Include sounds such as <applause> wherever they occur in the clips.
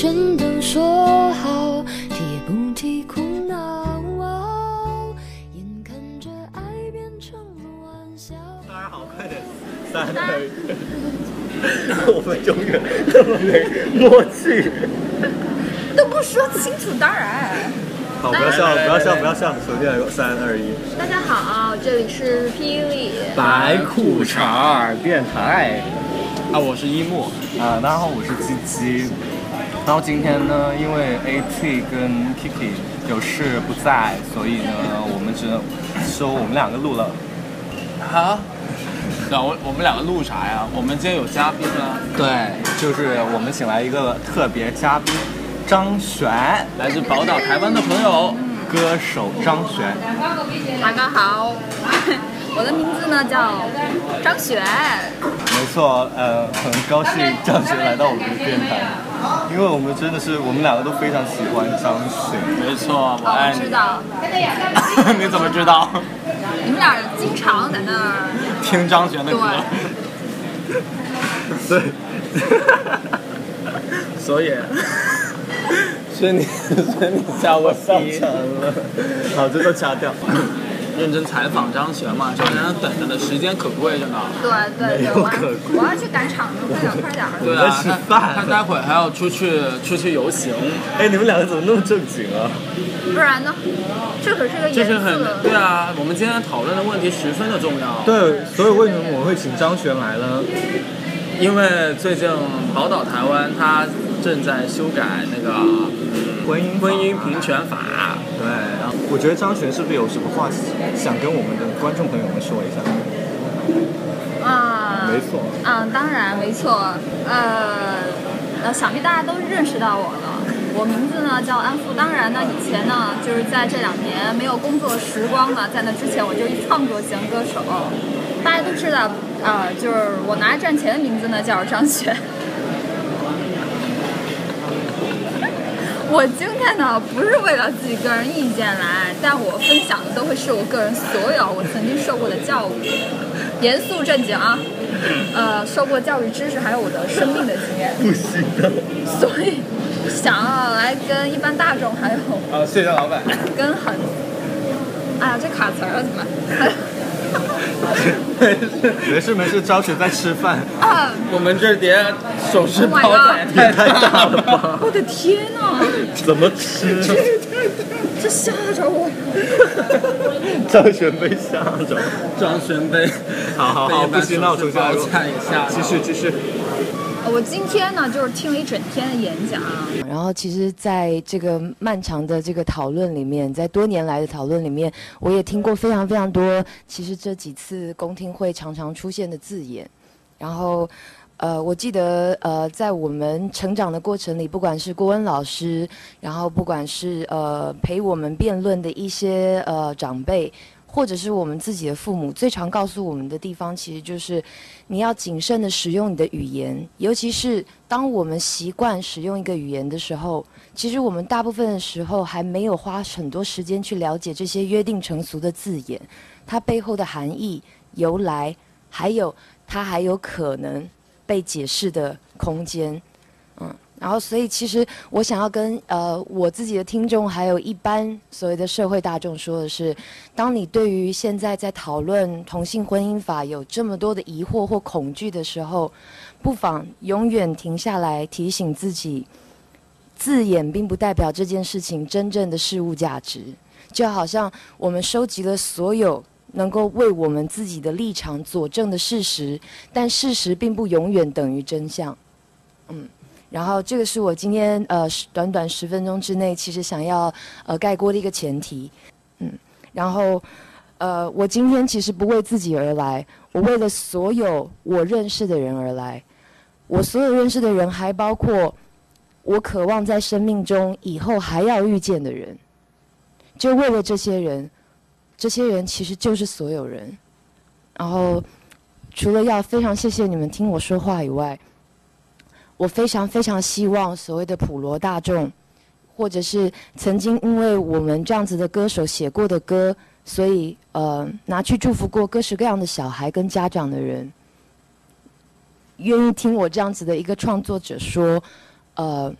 全都说好，也不提苦恼。哦、眼看着爱变成了玩笑。当然好，快点，三二一。我们永远这么没默契。都不说清楚，当然。好，不要笑，不要笑，不要笑。首先来个三二一。大家好，这里是霹雳白裤衩电台。啊，我是一木，啊，大家好，我是鸡鸡。然后今天呢，因为 AT 跟 Kiki 有事不在，所以呢，我们只能说我们两个录了。好，那我我们两个录啥呀？我们今天有嘉宾啊。对，就是我们请来一个特别嘉宾，张悬，来自宝岛台湾的朋友，歌手张悬。大家好，我的名字呢叫张璇。没错，呃，很高兴张璇来到我们的电台。因为我们真的是，我们两个都非常喜欢张璇。没错，我爱你。知道。<laughs> 你怎么知道？你们俩经常在那儿听张悬的歌。对。<laughs> 所以，所以你，所以你叫我上场了。好，这个掐掉。认真采访张悬嘛，就让人等着的时间可贵着呢。对对对，我我要去赶场子，快点快点。对啊，他他待会还要出去出去游行。哎，你们两个怎么那么正经啊？不然呢？这可是个严肃的。对啊，我们今天讨论的问题十分的重要。对，所以为什么我会请张悬来呢？因为最近宝岛台湾他正在修改那个婚姻婚姻平权法。对。我觉得张璇是不是有什么话想跟我们的观众朋友们说一下？啊，没错。嗯，当然没错。呃，呃，想必大家都认识到我了。我名字呢叫安富。当然呢，以前呢就是在这两年没有工作时光呢，在那之前我就是创作型歌手。大家都知道，呃，就是我拿赚钱的名字呢叫张悬。我今天呢不是为了自己个人意见来，但我分享的都会是我个人所有我曾经受过的教育，严肃正经啊，呃，受过教育知识还有我的生命的经验。不行的。所以想要来跟一般大众还有。啊，谢谢老板。跟很，哎呀，这卡词儿了怎么？没 <laughs> 事没事，张悬在吃饭。啊，我们这碟手持炮弹也太大了吧！<laughs> 我的天哪！怎么吃？<laughs> 这吓着我。张悬被吓着。张悬被。好好好，不行，那我重新来过。继续继续。我今天呢，就是听了一整天的演讲。然后，其实，在这个漫长的这个讨论里面，在多年来的讨论里面，我也听过非常非常多。其实这几次公听会常常出现的字眼。然后，呃，我记得，呃，在我们成长的过程里，不管是郭恩老师，然后不管是呃陪我们辩论的一些呃长辈。或者是我们自己的父母最常告诉我们的地方，其实就是你要谨慎的使用你的语言，尤其是当我们习惯使用一个语言的时候，其实我们大部分的时候还没有花很多时间去了解这些约定成俗的字眼，它背后的含义、由来，还有它还有可能被解释的空间，嗯。然后，所以其实我想要跟呃我自己的听众，还有一般所谓的社会大众说的是：当你对于现在在讨论同性婚姻法有这么多的疑惑或恐惧的时候，不妨永远停下来提醒自己，字眼并不代表这件事情真正的事物价值。就好像我们收集了所有能够为我们自己的立场佐证的事实，但事实并不永远等于真相。嗯。然后，这个是我今天呃短短十分钟之内，其实想要呃概括的一个前提，嗯，然后呃，我今天其实不为自己而来，我为了所有我认识的人而来，我所有认识的人还包括我渴望在生命中以后还要遇见的人，就为了这些人，这些人其实就是所有人，然后除了要非常谢谢你们听我说话以外。我非常非常希望所谓的普罗大众，或者是曾经因为我们这样子的歌手写过的歌，所以呃拿去祝福过各式各样的小孩跟家长的人，愿意听我这样子的一个创作者说，呃，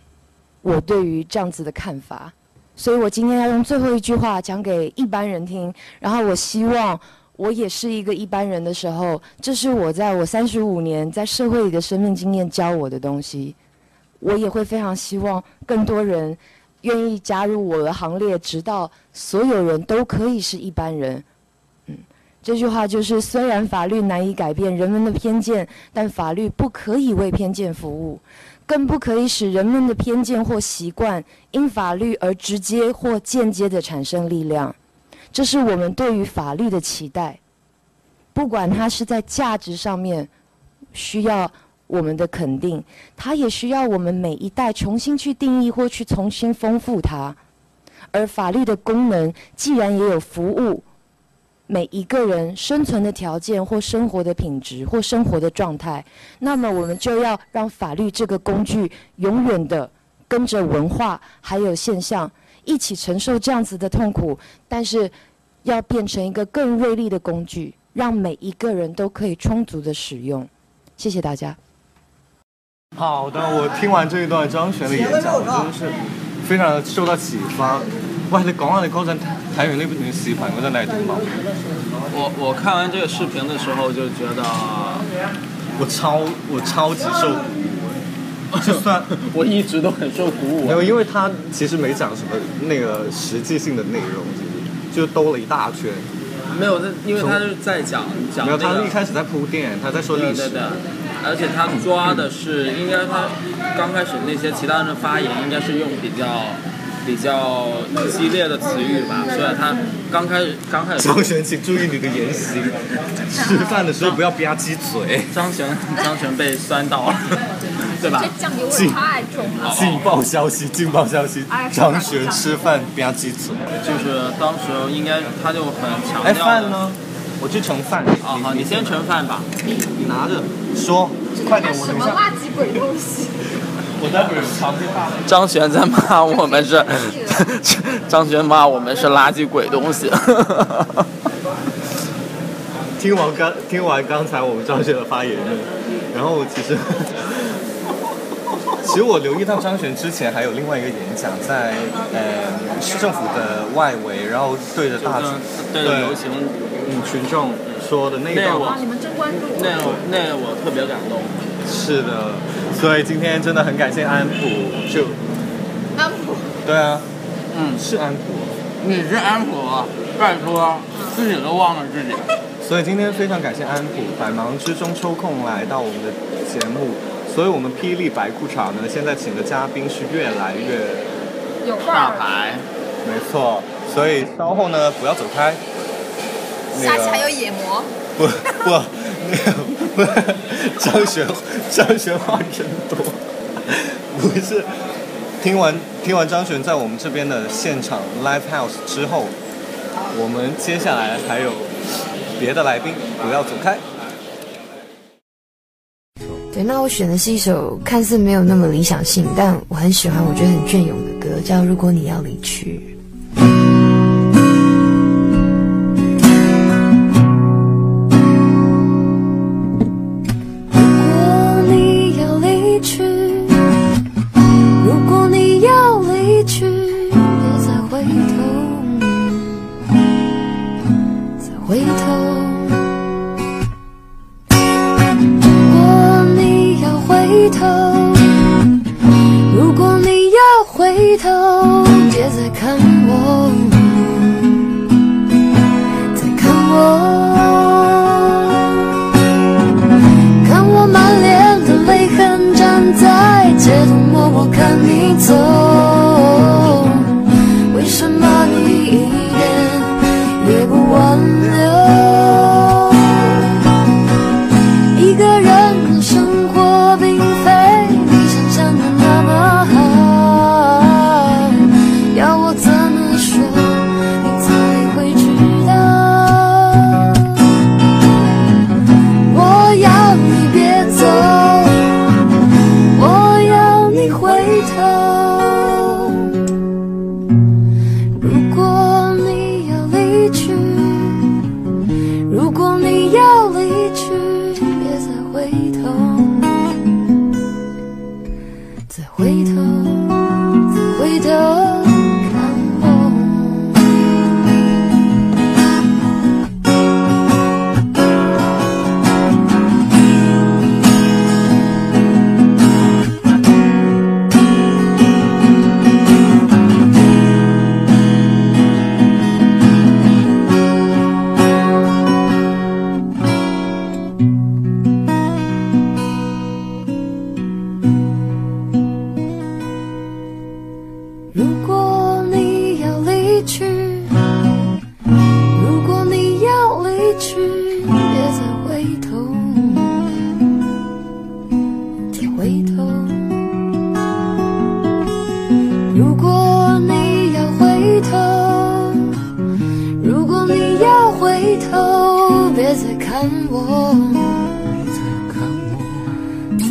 我对于这样子的看法。所以我今天要用最后一句话讲给一般人听，然后我希望我也是一个一般人的时候，这是我在我三十五年在社会里的生命经验教我的东西。我也会非常希望更多人愿意加入我的行列，直到所有人都可以是一般人。嗯，这句话就是：虽然法律难以改变人们的偏见，但法律不可以为偏见服务，更不可以使人们的偏见或习惯因法律而直接或间接地产生力量。这是我们对于法律的期待，不管它是在价值上面需要我们的肯定，它也需要我们每一代重新去定义或去重新丰富它。而法律的功能既然也有服务每一个人生存的条件或生活的品质或生活的状态，那么我们就要让法律这个工具永远的跟着文化还有现象。一起承受这样子的痛苦，但是要变成一个更锐利的工具，让每一个人都可以充足的使用。谢谢大家。好的，我听完这一段张悬的演讲，我真的是非常的受到启发。喂，你讲下你嗰阵睇完呢段视频嗰阵你系点谂？我我看完这个视频的时候就觉得，我超我超级受。<laughs> 就算我一直都很受鼓舞，没有，因为他其实没讲什么那个实际性的内容，就兜了一大圈。没有，因为他是在讲讲。没有，他一开始在铺垫，他在说历史。对对对，而且他抓的是，应该他刚开始那些其他人的发言，应该是用比较。比较激烈的词语吧，所以他刚开始刚开始。张璇，请注意你的言行。吃饭的时候不要吧唧嘴。张璇，张璇被酸到了，对吧？这酱油味太重了。劲爆消息，劲爆消息！张悬吃饭吧唧嘴。就是当时应该他就很强调。哎，饭呢？我去盛饭。啊好，你先盛饭吧。你拿着说，快点，我什么垃圾鬼东西？张悬在骂我们是，张悬骂我们是垃圾鬼东西。<laughs> 听完刚听完刚才我们张悬的发言，然后其实，其实我留意到张悬之前还有另外一个演讲，在呃市政府的外围，然后对着大对着游行嗯群众说的那段。话，你们真关注，那那我特别感动。是的。所以今天真的很感谢安普，就安普，对啊，嗯，是安普，你是安普，拜托，自己都忘了自己。所以今天非常感谢安普百忙之中抽空来到我们的节目，所以我们霹雳白裤衩呢，现在请的嘉宾是越来越有大牌，没错，所以稍后呢不要走开，下期还有野魔，不不。没有，不是张悬，张悬话真多。不是，听完听完张悬在我们这边的现场 live house 之后，我们接下来还有别的来宾，不要走开。那我选的是一首看似没有那么理想性，但我很喜欢，我觉得很隽永的歌，叫《如果你要离去》。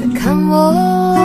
看我，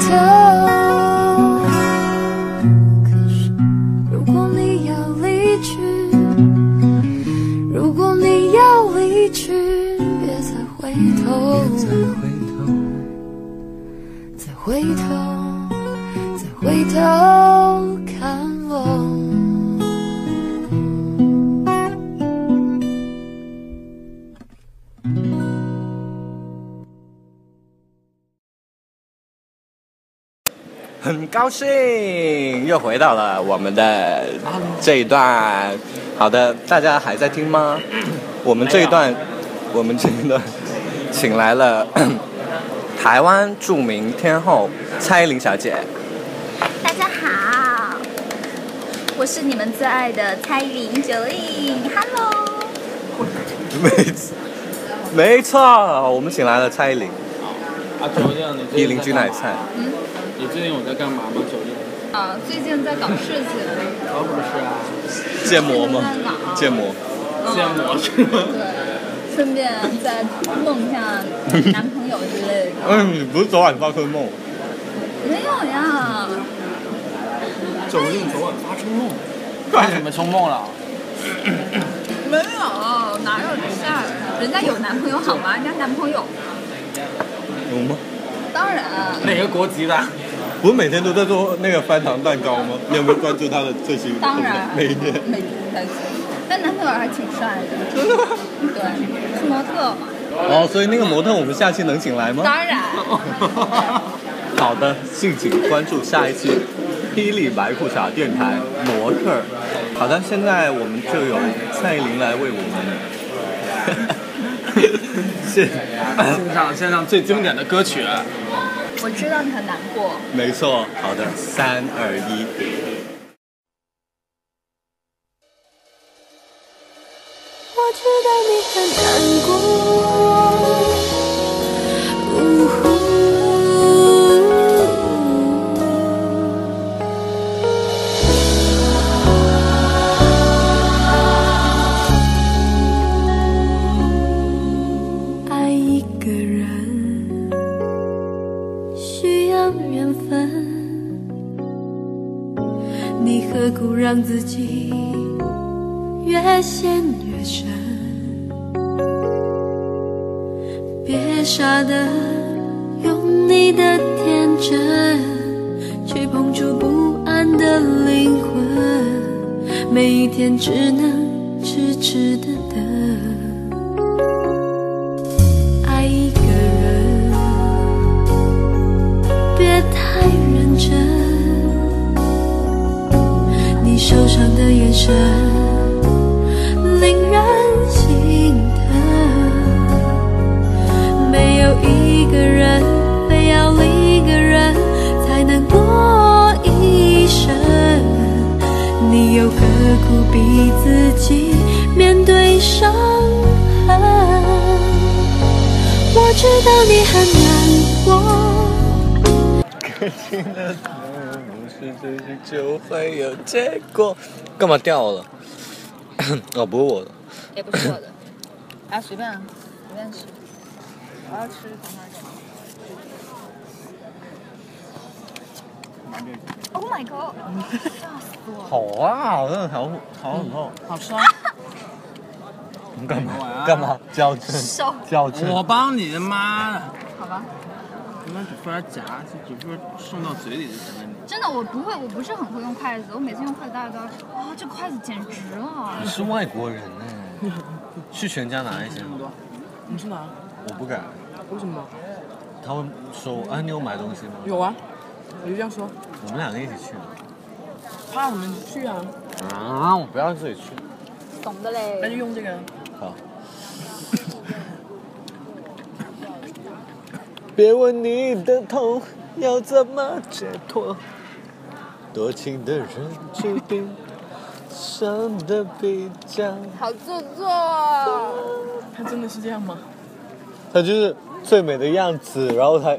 头。高兴又回到了我们的这一段。好的，大家还在听吗？我们这一段，我们这一段，请来了 <coughs> 台湾著名天后蔡依林小姐。大家好，我是你们最爱的蔡依林 Jolin，Hello。<laughs> 没没错，我们请来了蔡依林。啊，九亮，你最依林近在干嘛居奶菜。嗯，你最近有在干嘛吗？啊，最近在搞事情。可不是啊，建模吗？建模。建模是吗？对，顺便再梦一下男朋友之类的。嗯，<laughs> 你不是昨晚发春梦？没有呀，九亮昨晚发春梦，<laughs> 干什么春梦了？<clears throat> 没有，哪有这事儿？人家有男朋友好吗？人家男朋友，有吗？当然。哪个国籍的？不是每天都在做那个翻糖蛋糕吗？你有没有关注他的最新？当然，每一天。每天在做，但男朋友还挺帅的。真的吗？对，是模特嘛。哦，所以那个模特我们下期能请来吗？当然。<laughs> 好的，敬请关注下一期《霹雳白裤衩电台模特》。好的，现在我们就有蔡依林来为我们 <laughs> 献献上献上最经典的歌曲。我知道你很难过。没错，好的，三二一。我知道你很难过。深？别傻的用你的天真去碰触不安的灵魂，每一天只能痴痴的等。爱一个人，别太认真，你受伤的眼神个人非要另一个人才能过一生，你又何苦逼自己面对伤痕？我知道你很难过。可亲的不是真心就会有结果。干嘛掉了？哦，不是我的。也不是我的。啊，随便，随便吃。我要吃糖花 Oh my god！吓死我了！好啊，真的好好很厚。好吃啊！你干嘛？干嘛？校正？手校正。我帮你的妈！好吧。你们只负责夹，只负责送到嘴里就行了。真的，我不会，我不是很会用筷子。我每次用筷子，大家都要说，哇，这筷子简直了。你是外国人呢，去全家拿一下。你去哪？我不敢。为什么？他会说，啊，你有买东西吗？有啊。我就这样说。我们两个一起去。怕什么？去啊！啊，我不要自己去。懂的嘞。那就用这个。好。<coughs> 别问你的痛要怎么解脱，多情的人注定伤的比较。好做作啊！他真的是这样吗？他就是最美的样子，然后他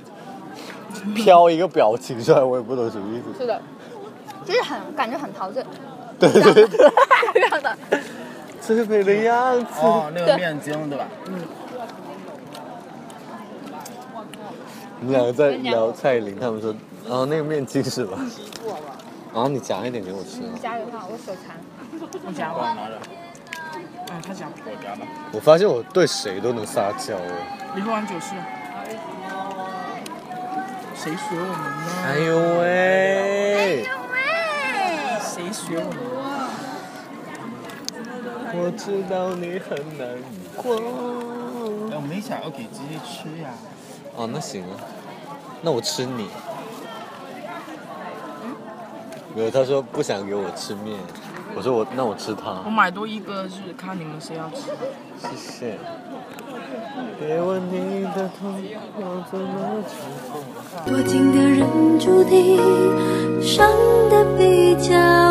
飘一个表情出来，我也不懂什么意思。是的。就是很感觉很陶醉，对对对，这样的最美的样子。哦，那个面筋对吧？嗯。我们两个在聊蔡依林，他们说，哦，那个面筋是吧？然后你夹一点给我吃。加油哈，我手残。你夹吧。嗯，他夹。我夹吧。我发现我对谁都能撒娇哎。你喝完酒是。谁学我们呢？哎呦喂喂！谁学我们？我知道你很难过。哎，我没想要给鸡鸡吃呀。哦，那行啊，那我吃你。没有，他说不想给我吃面，我说我那我吃他。我买多一个是看你们谁要吃。谢谢。别问你的痛要怎么解脱。多情的人注定伤得比较。